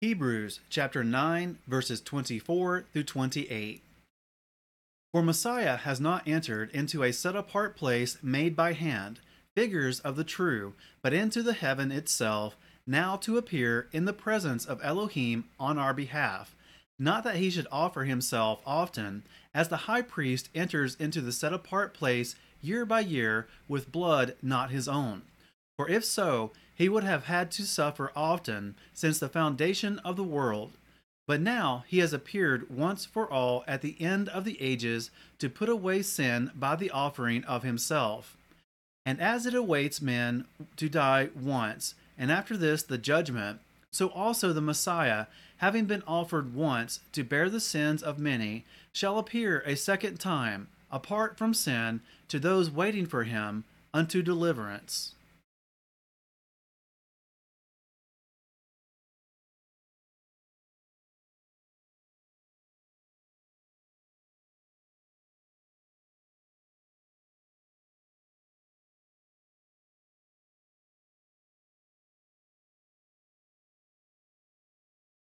Hebrews chapter 9 verses 24 through 28. For Messiah has not entered into a set apart place made by hand, figures of the true, but into the heaven itself, now to appear in the presence of Elohim on our behalf. Not that he should offer himself often, as the high priest enters into the set apart place year by year with blood not his own. For if so, he would have had to suffer often since the foundation of the world. But now he has appeared once for all at the end of the ages to put away sin by the offering of himself. And as it awaits men to die once, and after this the judgment, so also the Messiah, having been offered once to bear the sins of many, shall appear a second time, apart from sin, to those waiting for him, unto deliverance.